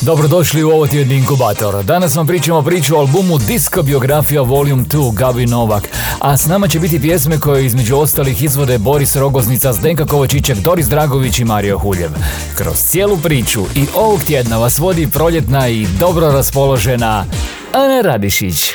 Dobrodošli u ovo tjedni inkubator. Danas vam pričamo priču o albumu Disco Biografija Volume 2 Gabi Novak. A s nama će biti pjesme koje između ostalih izvode Boris Rogoznica, Zdenka Kovačićek, Doris Dragović i Mario Huljev. Kroz cijelu priču i ovog tjedna vas vodi proljetna i dobro raspoložena Ana Radišić.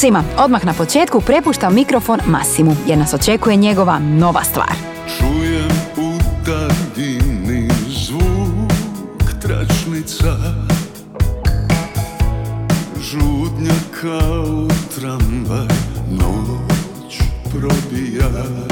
Bog svima, odmah na početku prepuštam mikrofon Masimu, jer nas očekuje njegova nova stvar. Čujem u daljini zvuk tračnica. Žudnja kao tramvaj noć probija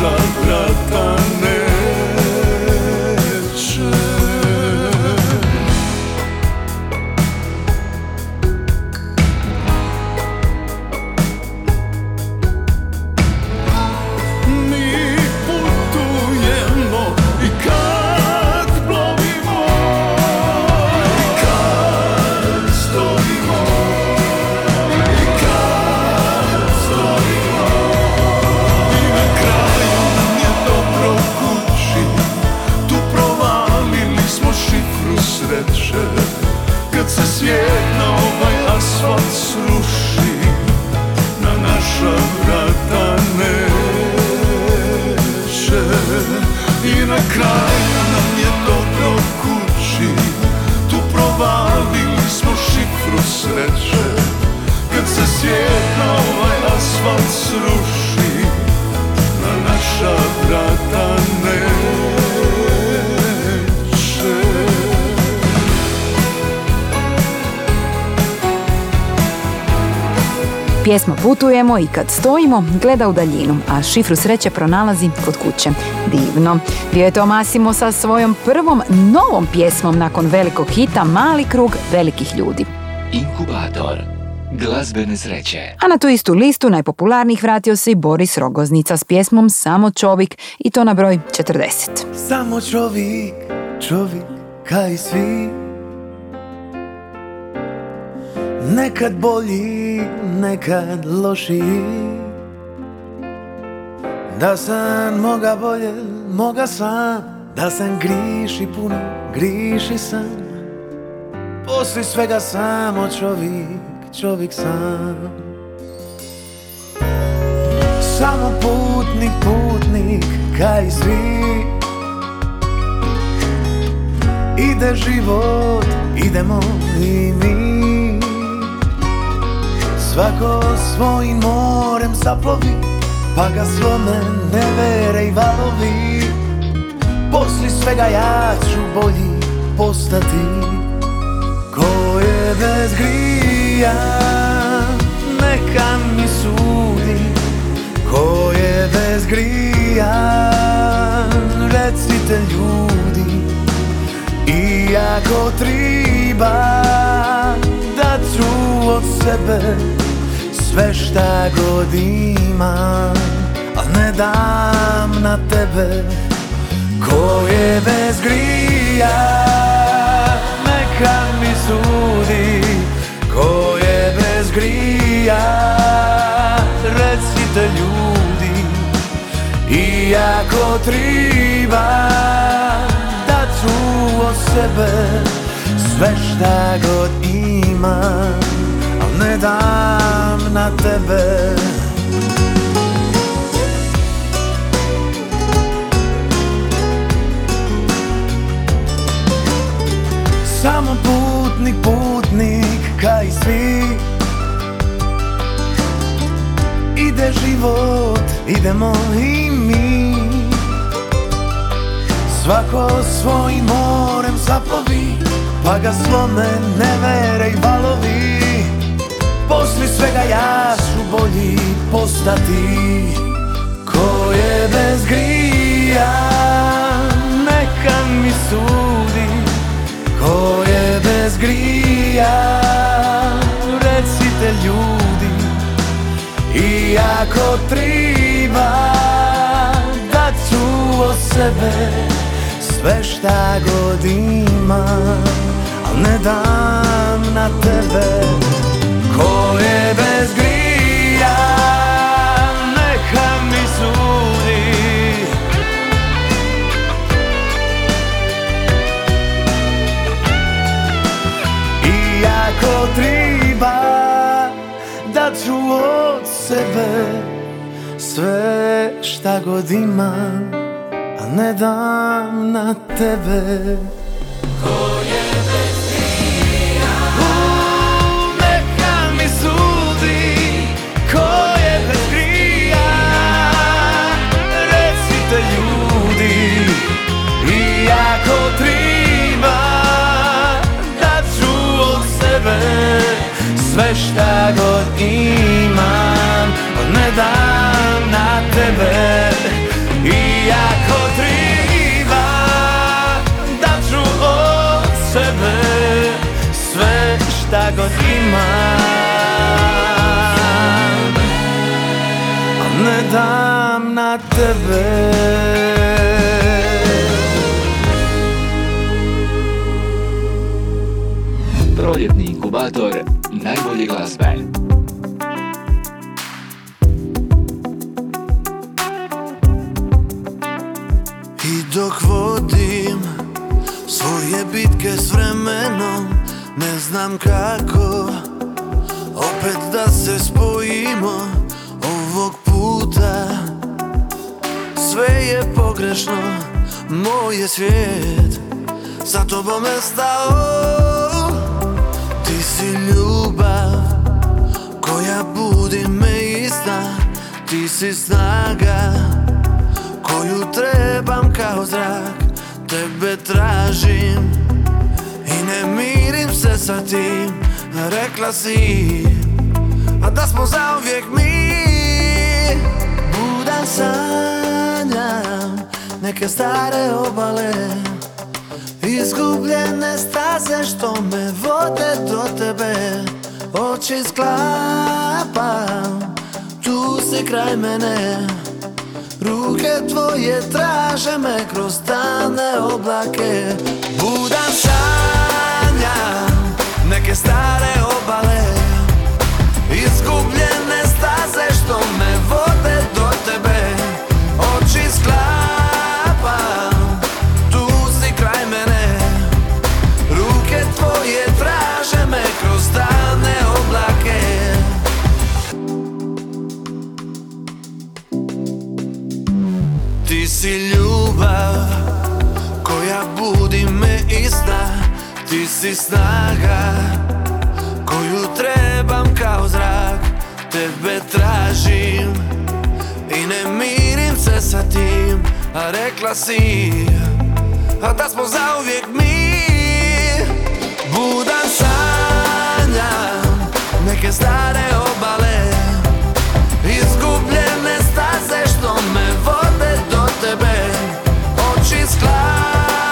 Na naša i kad stojimo gleda u daljinu, a šifru sreće pronalazi kod kuće. Divno. Bio je to Masimo sa svojom prvom novom pjesmom nakon velikog hita Mali krug velikih ljudi. Inkubator. glazbene sreće. A na tu istu listu najpopularnijih vratio se i Boris Rogoznica s pjesmom Samo čovjek i to na broj 40. Samo čovjek, čovjek, kaj svi Nekad bolji, nekad lošiji. Da sam moga bolje, moga sam. Da sam griši puno, griši sam. Poslije svega samo čovjek, čovjek sam. Samo putnik, putnik, kaj svi. Ide život, idemo i mi Svako svojim morem zaplovi Pa ga slome nevere i valovi. Poslije svega ja ću bolji postati Ko je bez grija. Neka mi sudi Ko je bez grija. Recite ljudi Iako triba Da ću od sebe Sve šta god imam Al ne dam na tebe Ko je bez grija Neka mi sudi Ko je bez grija. Recite ljudi Iako triba Da ću od sebe Sve šta god imam ne dam na tebe. Samo putnik, putnik, kaj svi Ide život, idemo i mi. Svako svojim morem zaplovi Pa ga slome nevere i valovi Poslije svega ja ću bolji postati. Ko je bez grija Neka mi sudi. Ko je bez grija Recite ljudi. Iako triba Da ću od sebe Sve šta god imam Al ne dam na tebe ću od sebe Sve šta god imam A ne dam na tebe. U, neka mi sudi Ko je ljudi triba Sve šta god imam Ne dam na tebe. Iako triba Da ću od sebe Sve šta god imam ne dam na tebe. Proljetni inkubator najbolje glazbe. I dok vodim svoje bitke s vremenom Ne znam kako opet da se spojimo Ovog puta sve je pogrešno Moj je svijet za tobom je stao budi me izda Ti si snaga koju trebam kao zrak. Tebe tražim i ne mirim se sa tim Rekla si, a da smo zauvijek mi. Budan sanjam neke stare obale Izgubljene staze što me vode do tebe oči sklapam Tu si kraj mene. Ruke tvoje traže me kroz tane oblake. Budan sanjam neke stare obale Izgubljene staze što me Ti si ljubav koja budi me iz sna Ti si snaga koju trebam kao zrak. Tebe tražim i ne mirim se sa tim. A rekla si a da smo zauvijek mi. Budan sanjam neke stare Oči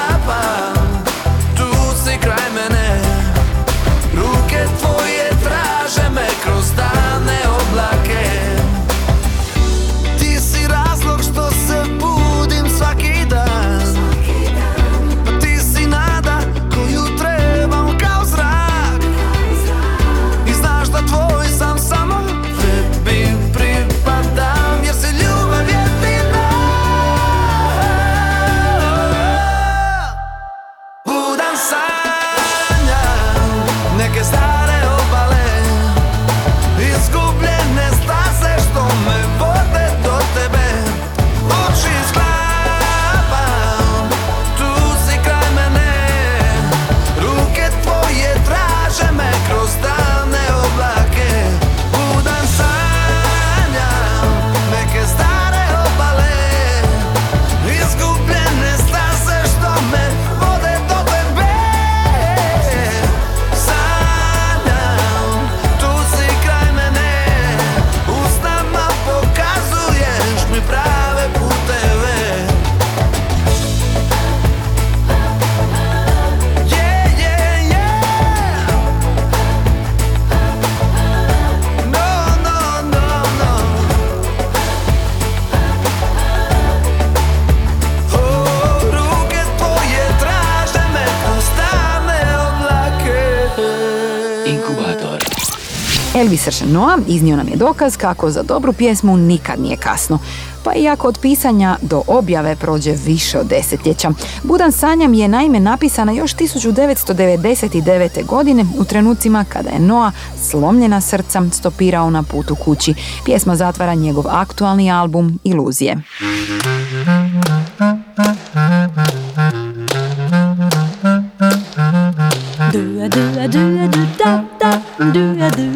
Elvis Noa iznio nam je dokaz kako za dobru pjesmu nikad nije kasno. Pa iako od pisanja do objave prođe više od desetljeća. Budan sanjam je naime napisana još 1999. godine u trenucima kada je Noa slomljena srca stopirao na putu kući. Pjesma zatvara njegov aktualni album Iluzije.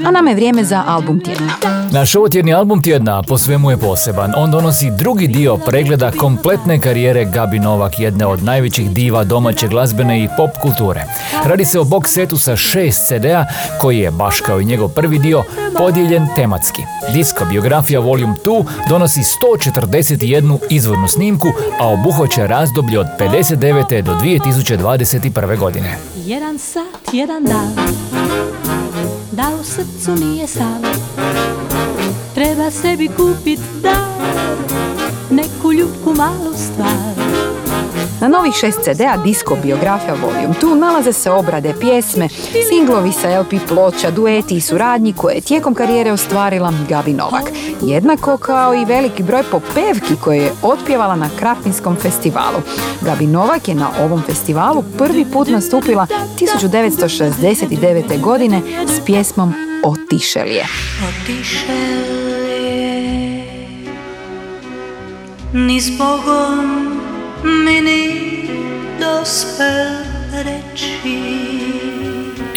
A nama je vrijeme za album tjedna. Naš ovotjedni album tjedna po svemu je poseban. On donosi drugi dio pregleda kompletne karijere Gabi Novak, jedne od najvećih diva domaće glazbene i pop kulture. Radi se o box setu sa šest CD-a koji je, baš kao i njegov prvi dio, podijeljen tematski. Disko biografija Volume 2 donosi 141 izvornu snimku, a obuhvaća razdoblje od 59. do 2021. godine. Jedan sat, jedan dan Da u srcu nije sam Treba sebi kupit dar Neku ljubku malu stvar Na novih šest CD-a Disco biografija Volume 2 nalaze se obrade pjesme, singlovi sa LP ploča, dueti i suradnji koje je tijekom karijere ostvarila Gabi Novak. Jednako kao i veliki broj popevki koje je otpjevala na Krapinskom festivalu. Gabi Novak je na ovom festivalu prvi put nastupila 1969. godine s pjesmom Otišelje. Ni zbogom mi ni dospel reći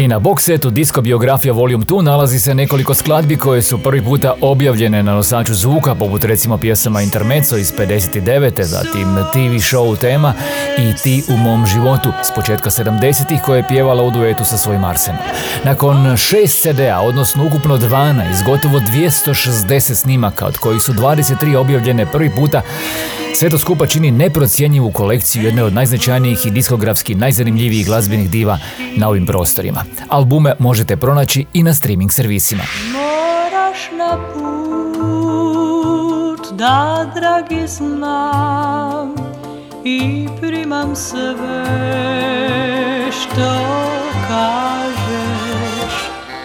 I na box setu Disco biografija Volume 2 nalazi se nekoliko skladbi koje su prvi puta objavljene na nosaču zvuka, poput recimo pjesama Intermezzo iz 59. zatim TV show tema I ti u mom životu s početka 70-ih koje je pjevala u duetu sa svojim Arsenom. Nakon šest CD-a, odnosno ukupno 12, gotovo 260 snimaka, od kojih su 23 objavljene prvi puta, sve to skupa čini neprocjenjivu kolekciju jedne od najznačajnijih i diskografski najzanimljivijih glazbenih diva na ovim prostorima. Albume možete pronaći i na streaming servisima. Moraš na put da dragi znam i primam sve što kažeš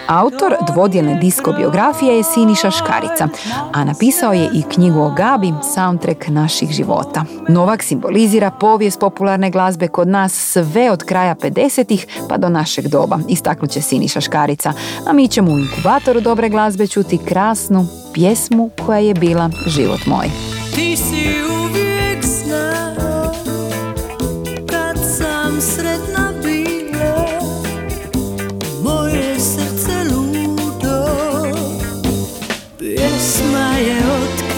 Autor dvodjelne disko biografije je Siniša Škarica, a napisao je i knjigu o Gabi, soundtrack naših života. Novak simbolizira povijest popularne glazbe kod nas sve od kraja 50-ih pa do našeg doba, istaknut će Siniša Škarica, a mi ćemo u inkubatoru dobre glazbe čuti krasnu pjesmu koja je bila život moj. Ti si uvijek znao pjesma je otkrila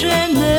druge žene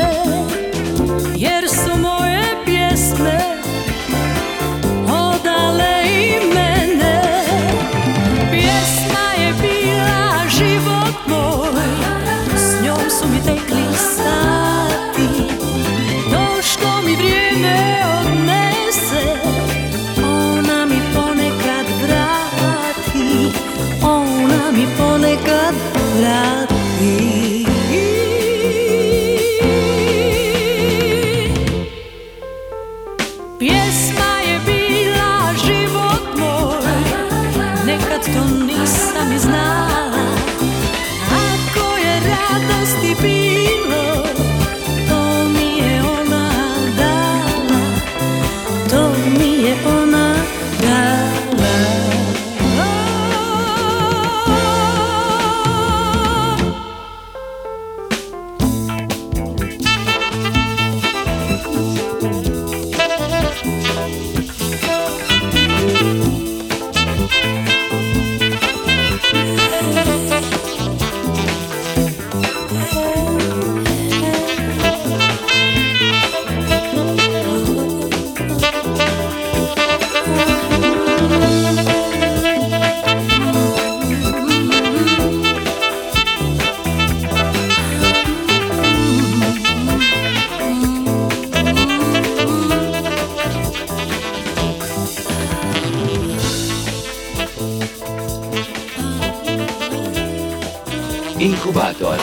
Inkubator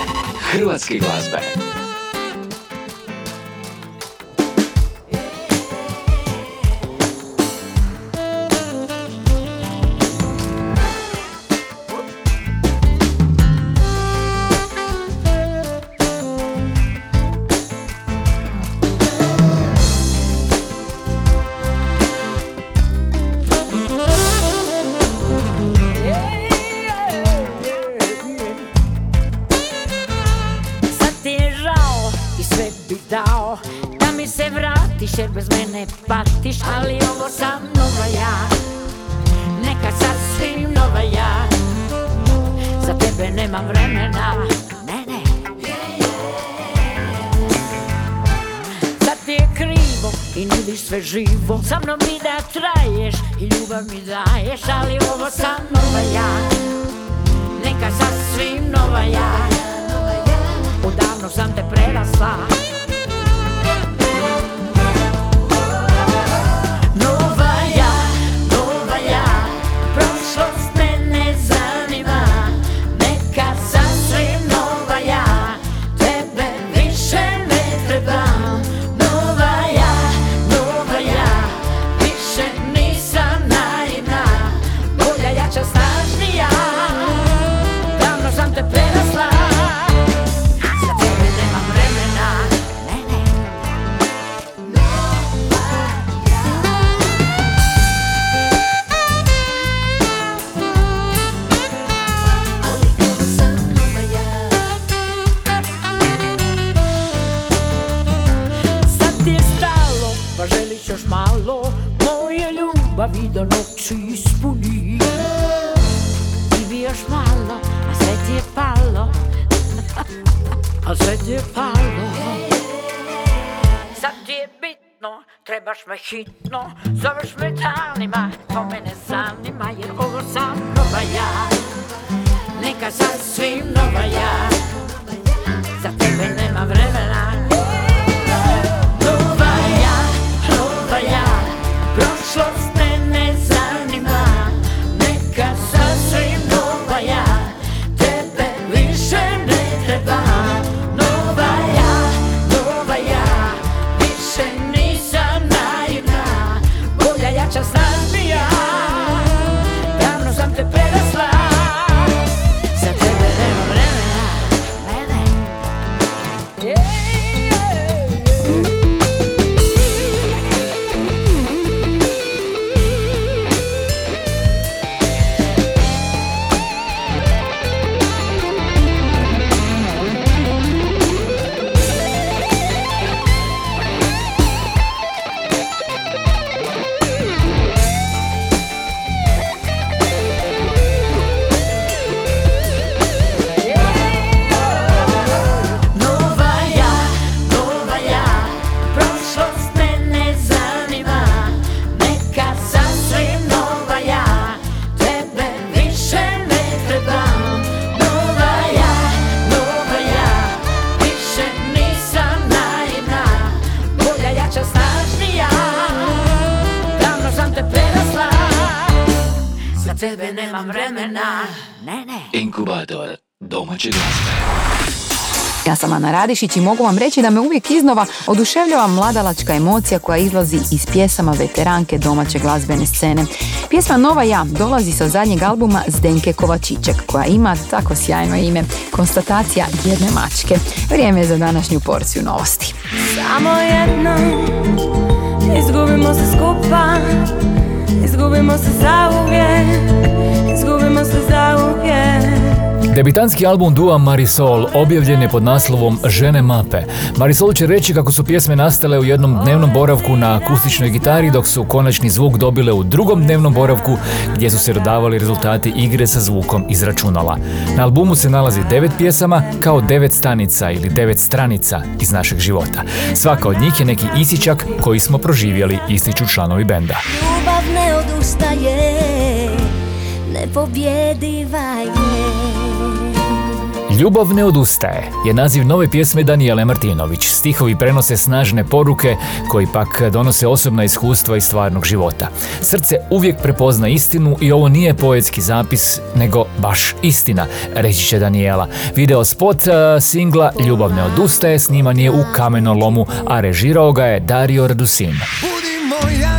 hrvatske glazbe. Do noći ispuni. Ti bi još malo, a sve ti je palo. A sve ti je palo. Sad ti je bitno, trebaš me hitno. Zoveš me danima, to me ne zanima Jer ovo sam nova ja. Neka sasvim nova ja. Za tebe nema vremena. Nova ja, domaće glazbe. Ja sam Ana Radišić i mogu vam reći da me uvijek iznova oduševljava mladalačka emocija koja izlazi iz pjesama veteranke domaće glazbene scene. Pjesma Nova ja dolazi sa zadnjeg albuma Zdenke Kovačićek koja ima tako sjajno ime konstatacija jedne mačke. Vrijeme je za današnju porciju novosti. Samo jednom Izgubimo se skupa Izgubimo se zauvijek Izgubimo se zauvijek Debitanski album Dua Marisol objavljen je pod naslovom Žene mape. Marisol će reći kako su pjesme nastale u jednom dnevnom boravku na akustičnoj gitari dok su konačni zvuk dobile u drugom dnevnom boravku gdje su se dodavali rezultati igre sa zvukom iz računala. Na albumu se nalazi devet pjesama kao devet stanica ili devet stranica iz našeg života. Svaka od njih je neki isičak koji smo proživjeli, ističu članovi benda. Ljubav ne odustaje, nepobjediva je. Ljubav ne odustaje je naziv nove pjesme Danijele Martinović. Stihovi prenose snažne poruke koji pak donose osobna iskustva iz stvarnog života. Srce uvijek prepozna istinu i ovo nije poetski zapis, nego baš istina, reći će Danijela. Video spot eh, singla Ljubav ne odustaje sniman je u kamenolomu, a režirao ga je Dario Radusin. Budi moja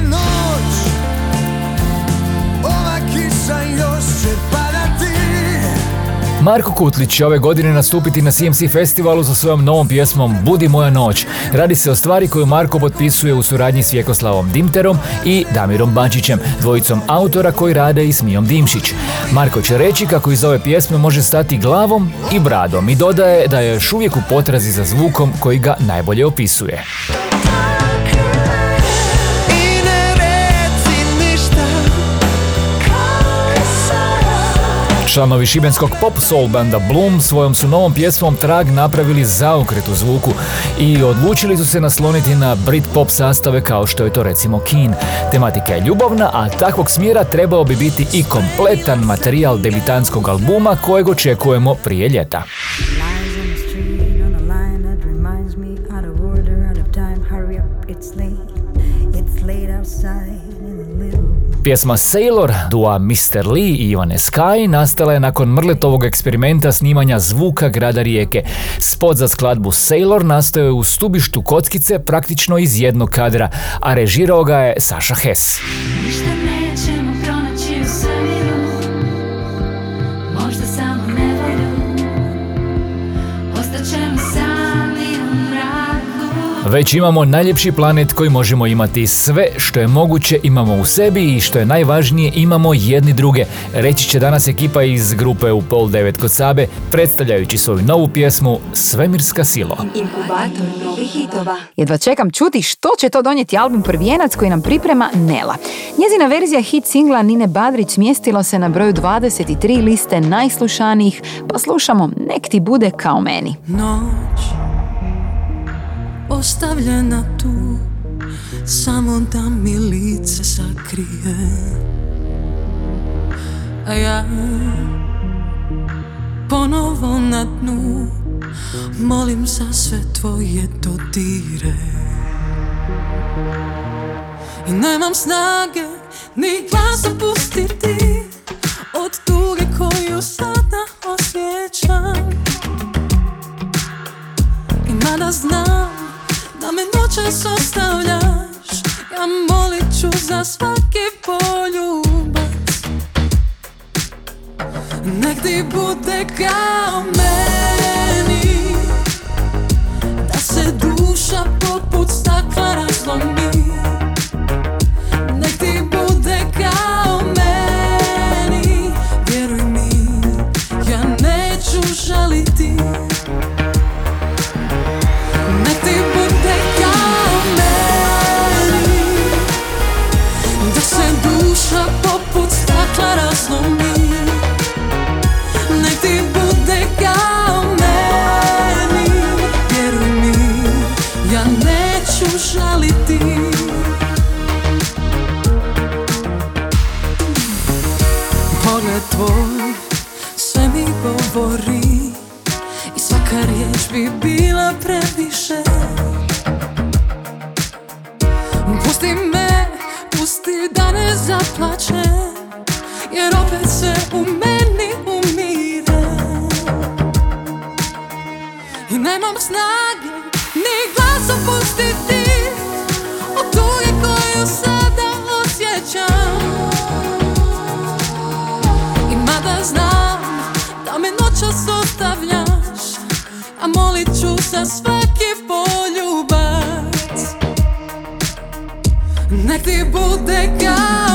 Marko Kutlić će ove godine nastupiti na CMC festivalu sa svojom novom pjesmom Budi moja noć. Radi se o stvari koju Marko potpisuje u suradnji s Vjekoslavom Dimterom i Damirom Bačićem, dvojicom autora koji rade i s Mijom Dimšić. Marko će reći kako iz ove pjesme može stati glavom i bradom i dodaje da je još uvijek u potrazi za zvukom koji ga najbolje opisuje. Članovi šibenskog pop soul banda Bloom svojom su novom pjesmom Trag napravili zaokret u zvuku i odlučili su se nasloniti na Brit pop sastave kao što je to recimo Keen. Tematika je ljubavna, a takvog smjera trebao bi biti i kompletan materijal debitanskog albuma kojeg očekujemo prije ljeta. Pjesma Sailor dua Mr. Lee i Ivane Sky nastala je nakon Mrletovog eksperimenta snimanja zvuka grada Rijeke. Spot za skladbu Sailor nastao je u stubištu kockice praktično iz jednog kadra, a režirao ga je Saša Hess. Već imamo najljepši planet koji možemo imati sve što je moguće imamo u sebi i što je najvažnije imamo jedni druge. Reći će danas ekipa iz grupe u pol devet kod Sabe predstavljajući svoju novu pjesmu Svemirska silo. Inkubator novih hitova. Jedva čekam čuti što će to donijeti album Prvijenac koji nam priprema Nela. Njezina verzija hit singla Nine Badrić smjestilo se na broju 23 liste najslušanijih, pa slušamo Nek ti bude kao meni. Noć ostavljena tu Samo da mi lice sakrije. A ja ponovo na dnu Molim za sve tvoje dodire. I nemam snage ni glasa pustiti Od tuge koju sada osjećam. I mada znam da me noćas ostavljaš Ja molit ću za svaki poljubac Nek ti bude kao meni Da se duša poput stakla razlomi bi bila previše. Pusti me, pusti da ne zaplače za svaki poljubac. Nek ti bude kao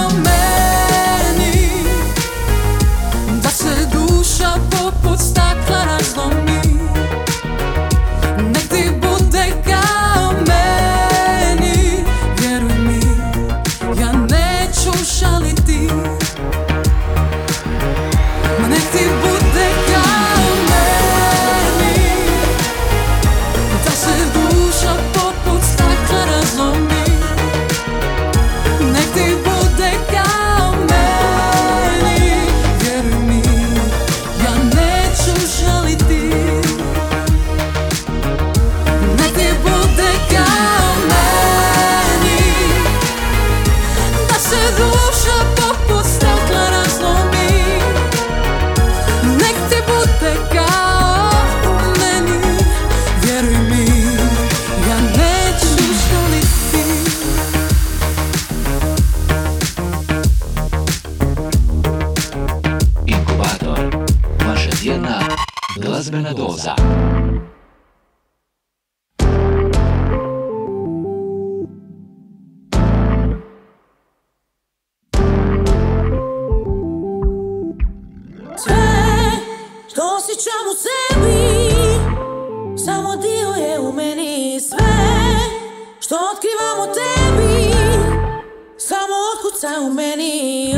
osjećam u sebi Samo dio je u meni sve. Što otkrivam u tebi Samo otkuca u meni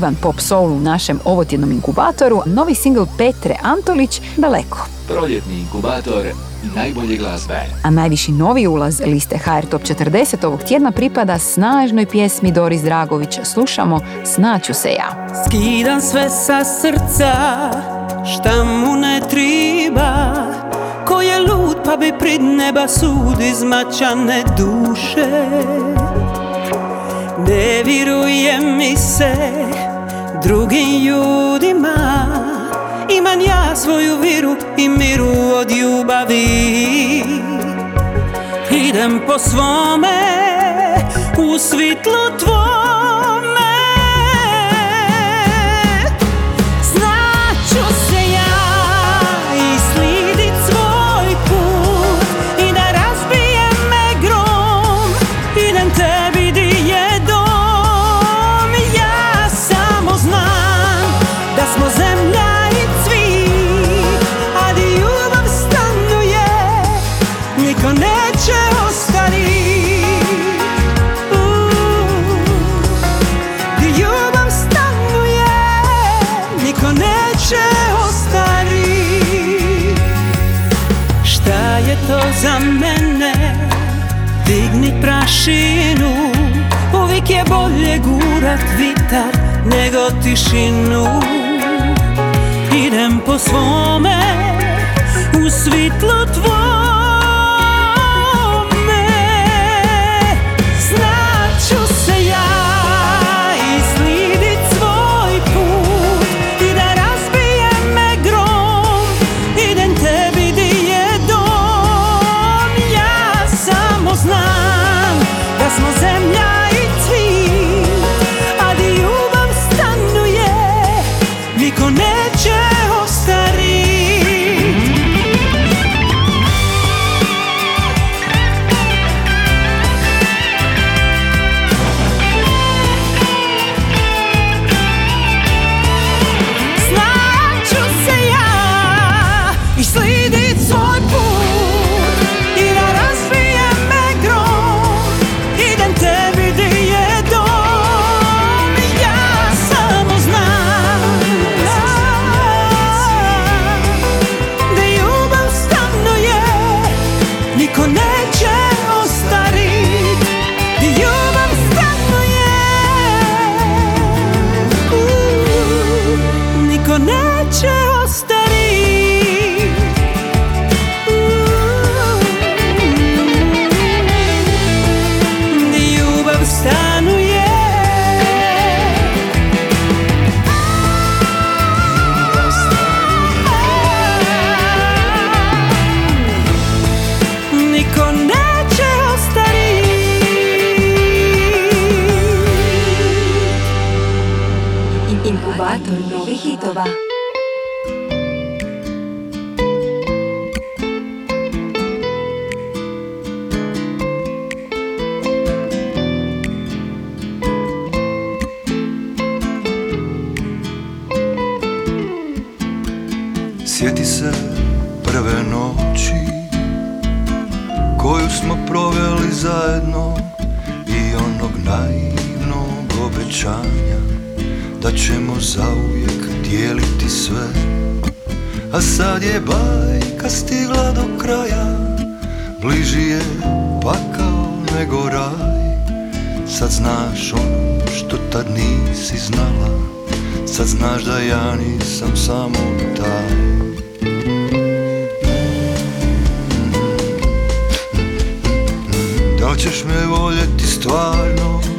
divan pop soul u našem ovotjednom inkubatoru, novi singl Petre Antolić Daleko. Proljetni inkubator najbolje glazbe. A najviši novi ulaz liste HR Top 40 ovog tjedna pripada snažnoj pjesmi Doris Dragović. Slušamo Snaću se ja. Skidam sve sa srca, šta mu ne triba, ko je lud pa bi prid neba sud izmačane duše. Ne viruje mi se, drugim ljudima. Imam ja svoju viru i miru od ljubavi. Idem po svome u svitlu tvome. nego tišinu. Idem po svome u svitlo tvoje con él. da ćemo zauvijek dijeliti sve. A sad je bajka stigla do kraja Bliži je pakao nego raj. Sad znaš ono što tad nisi znala Sad znaš da ja nisam samo taj. Da li ćeš me voljeti stvarno?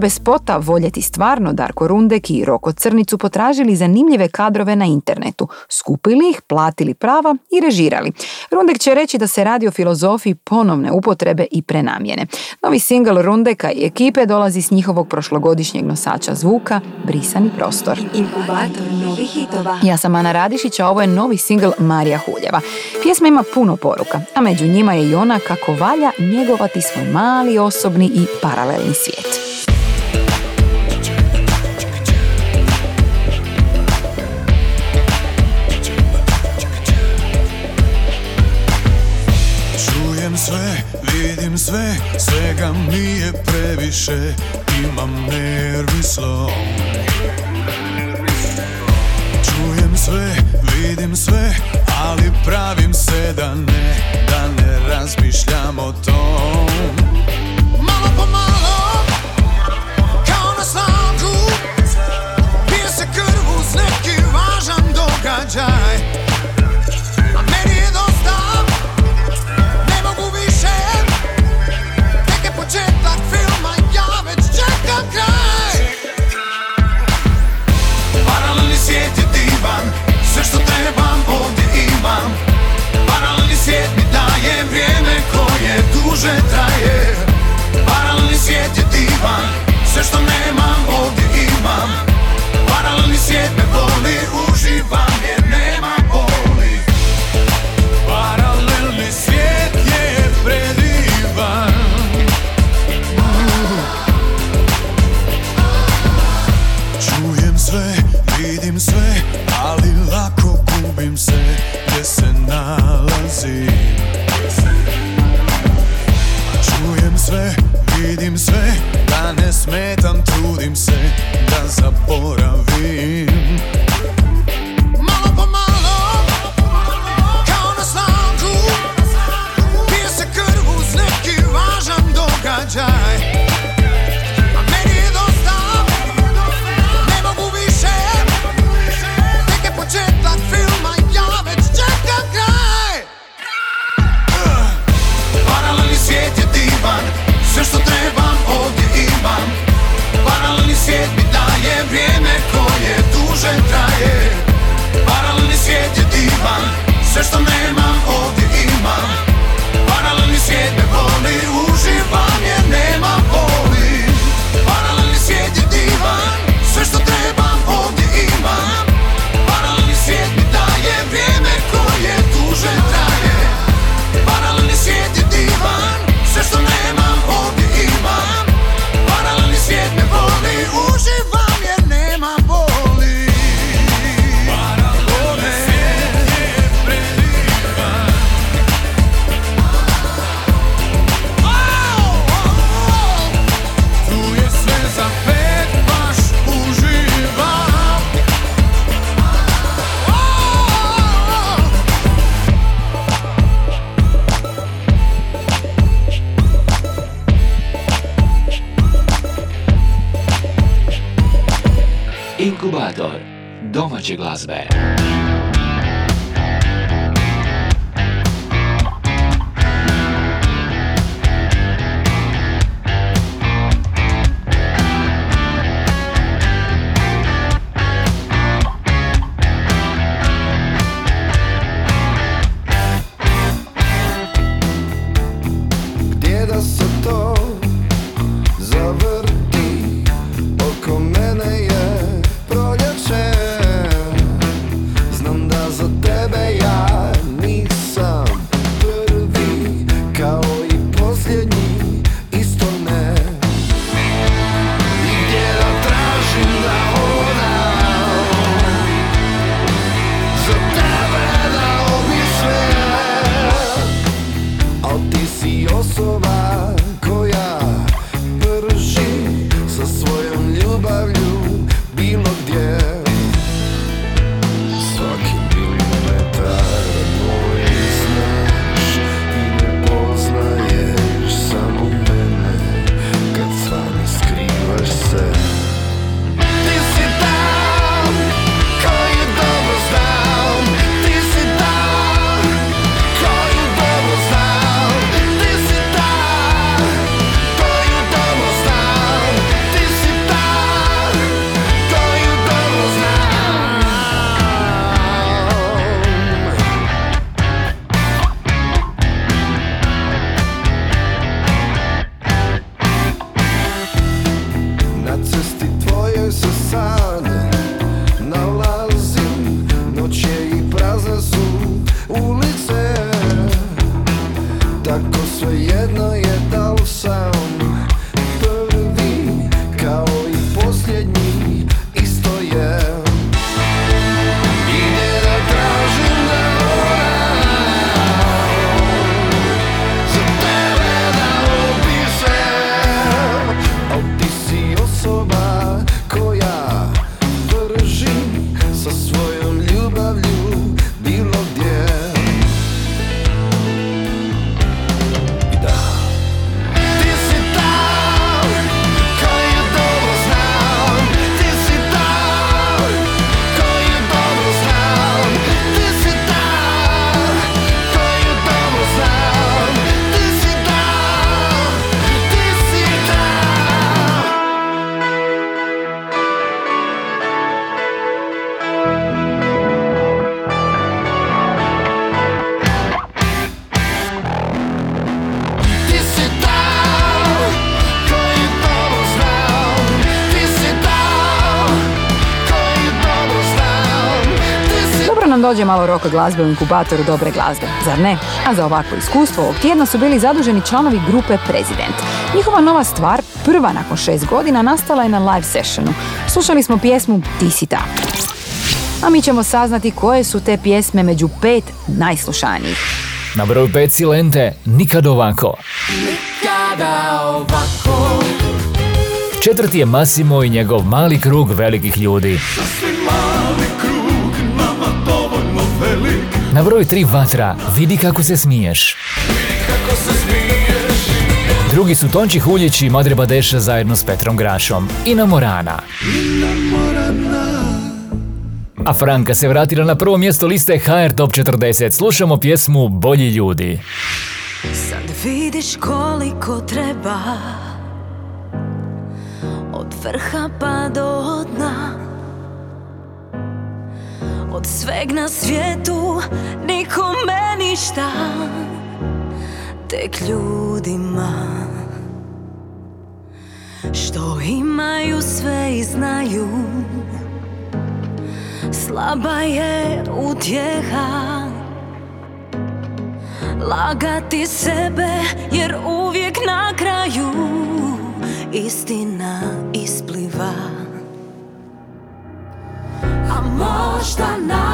bez spota voljeti stvarno Darko Rundek i Roko Crnicu potražili zanimljive kadrove na internetu, skupili ih, platili prava i režirali. Rundek će reći da se radi o filozofiji ponovne upotrebe i prenamjene. Novi singl Rundeka i ekipe dolazi s njihovog prošlogodišnjeg nosača zvuka Brisani prostor. Ja sam Ana Radišić, a ovo je novi singl Marija Huljeva. Pjesma ima puno poruka, a među njima je i ona kako valja njegovati svoj mali osobni i paralelni svijet. Volim sve, svega mi je previše. Imam nervi slom. Čujem sve, vidim sve Ali pravim se da ne Da ne razmišljam o tom. Malo po malo was there. Nam dođe malo roka glazbe u inkubatoru dobre glazbe, zar ne? A za ovakvo iskustvo ovog tjedna su bili zaduženi članovi grupe Prezident. Njihova nova stvar, prva nakon šest godina, nastala je na live sessionu. Slušali smo pjesmu Ti si ta. A mi ćemo saznati koje su te pjesme među pet najslušanijih. Na broju 5 si lente Nikad ovako. Kada ovako Četvrti je Massimo i njegov mali krug velikih ljudi. Na broju 3 Vatra, vidi kako se smiješ. Drugi su Tonči Huljić i Madre Badeša zajedno s Petrom Grašom. I na Morana. A Franka se vratila na prvo mjesto liste HR Top 40. Slušamo pjesmu Bolji ljudi. Sad vidiš koliko treba Od vrha pa do dna Od sveg na svijetu nikome ništa Tek ljudima. Što imaju sve i znaju. Slaba je utjeha Lagati sebe jer uvijek na kraju istina ispliva. A hoşlanan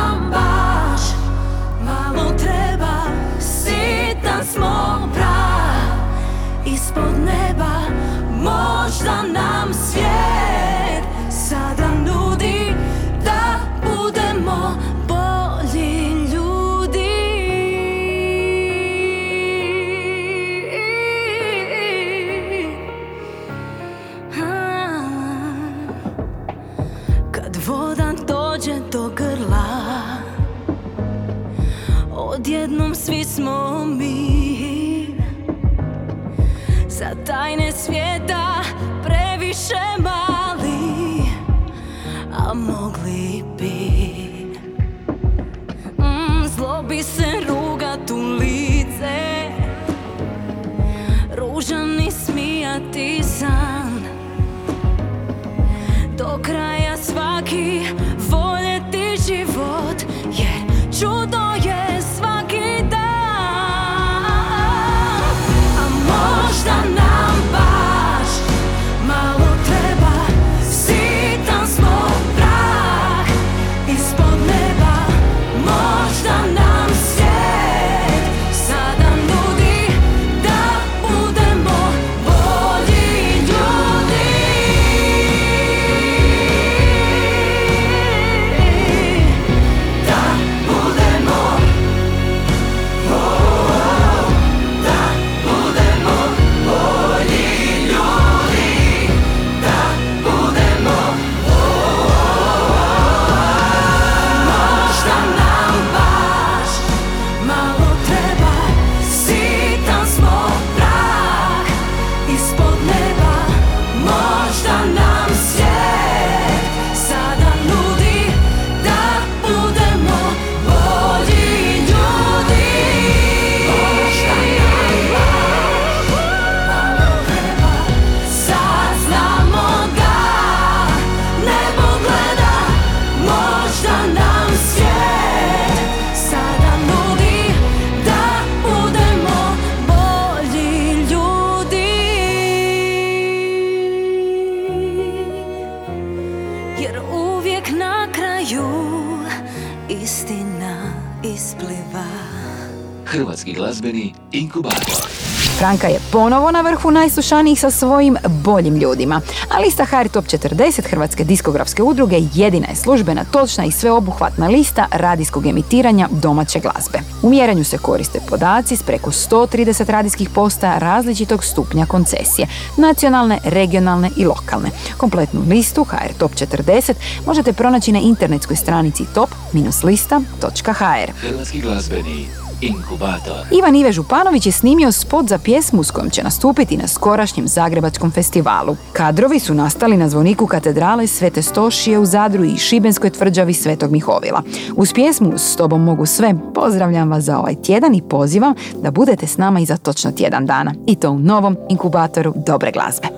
Franka je ponovo na vrhu najslušanijih sa svojim boljim ljudima. A lista HR Top 40 Hrvatske diskografske udruge jedina je službena, točna i sveobuhvatna lista radijskog emitiranja domaće glazbe. U mjerenju se koriste podaci s preko 130 radijskih postaja različitog stupnja koncesije, nacionalne, regionalne i lokalne. Kompletnu listu HR Top 40 možete pronaći na internetskoj stranici top-lista.hr. Hrvatski glazbeni inkubator. Ivan Ive Županović je snimio spot za pjesmu s kojom će nastupiti na skorašnjem Zagrebačkom festivalu. Kadrovi su nastali na zvoniku katedrale Svete Stošije u Zadru i Šibenskoj tvrđavi Svetog Mihovila. Uz pjesmu S tobom mogu sve pozdravljam vas za ovaj tjedan i pozivam da budete s nama i za točno tjedan dana. I to u novom inkubatoru dobre glazbe.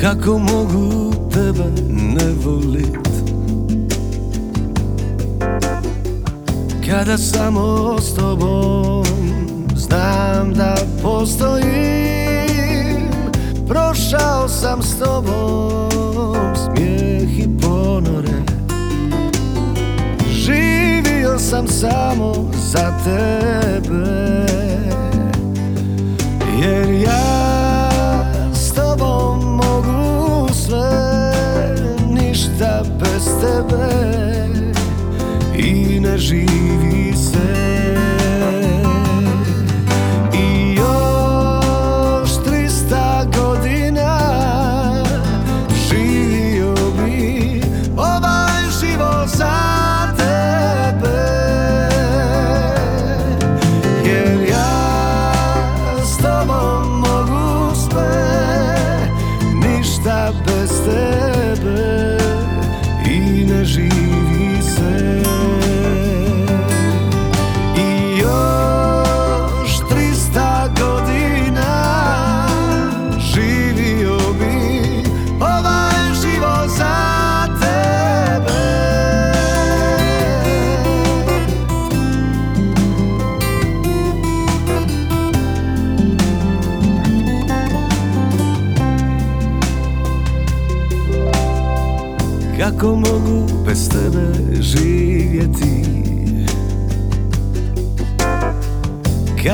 Kako mogu tebe ne volit Kada samo s tobom. Znam da postojim. Prošao sam s tobom. Smijeh i ponore. Živio sam samo za tebe. Jer ja s tobom mogu sve Ništa bez tebe ne živi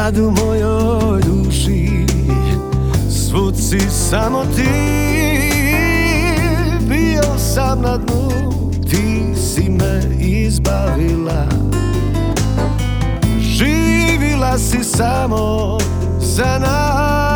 Kad u mojoj duši. Svud si samo ti Bio sam na dnu, ti si me izbavila. Živila si samo za nas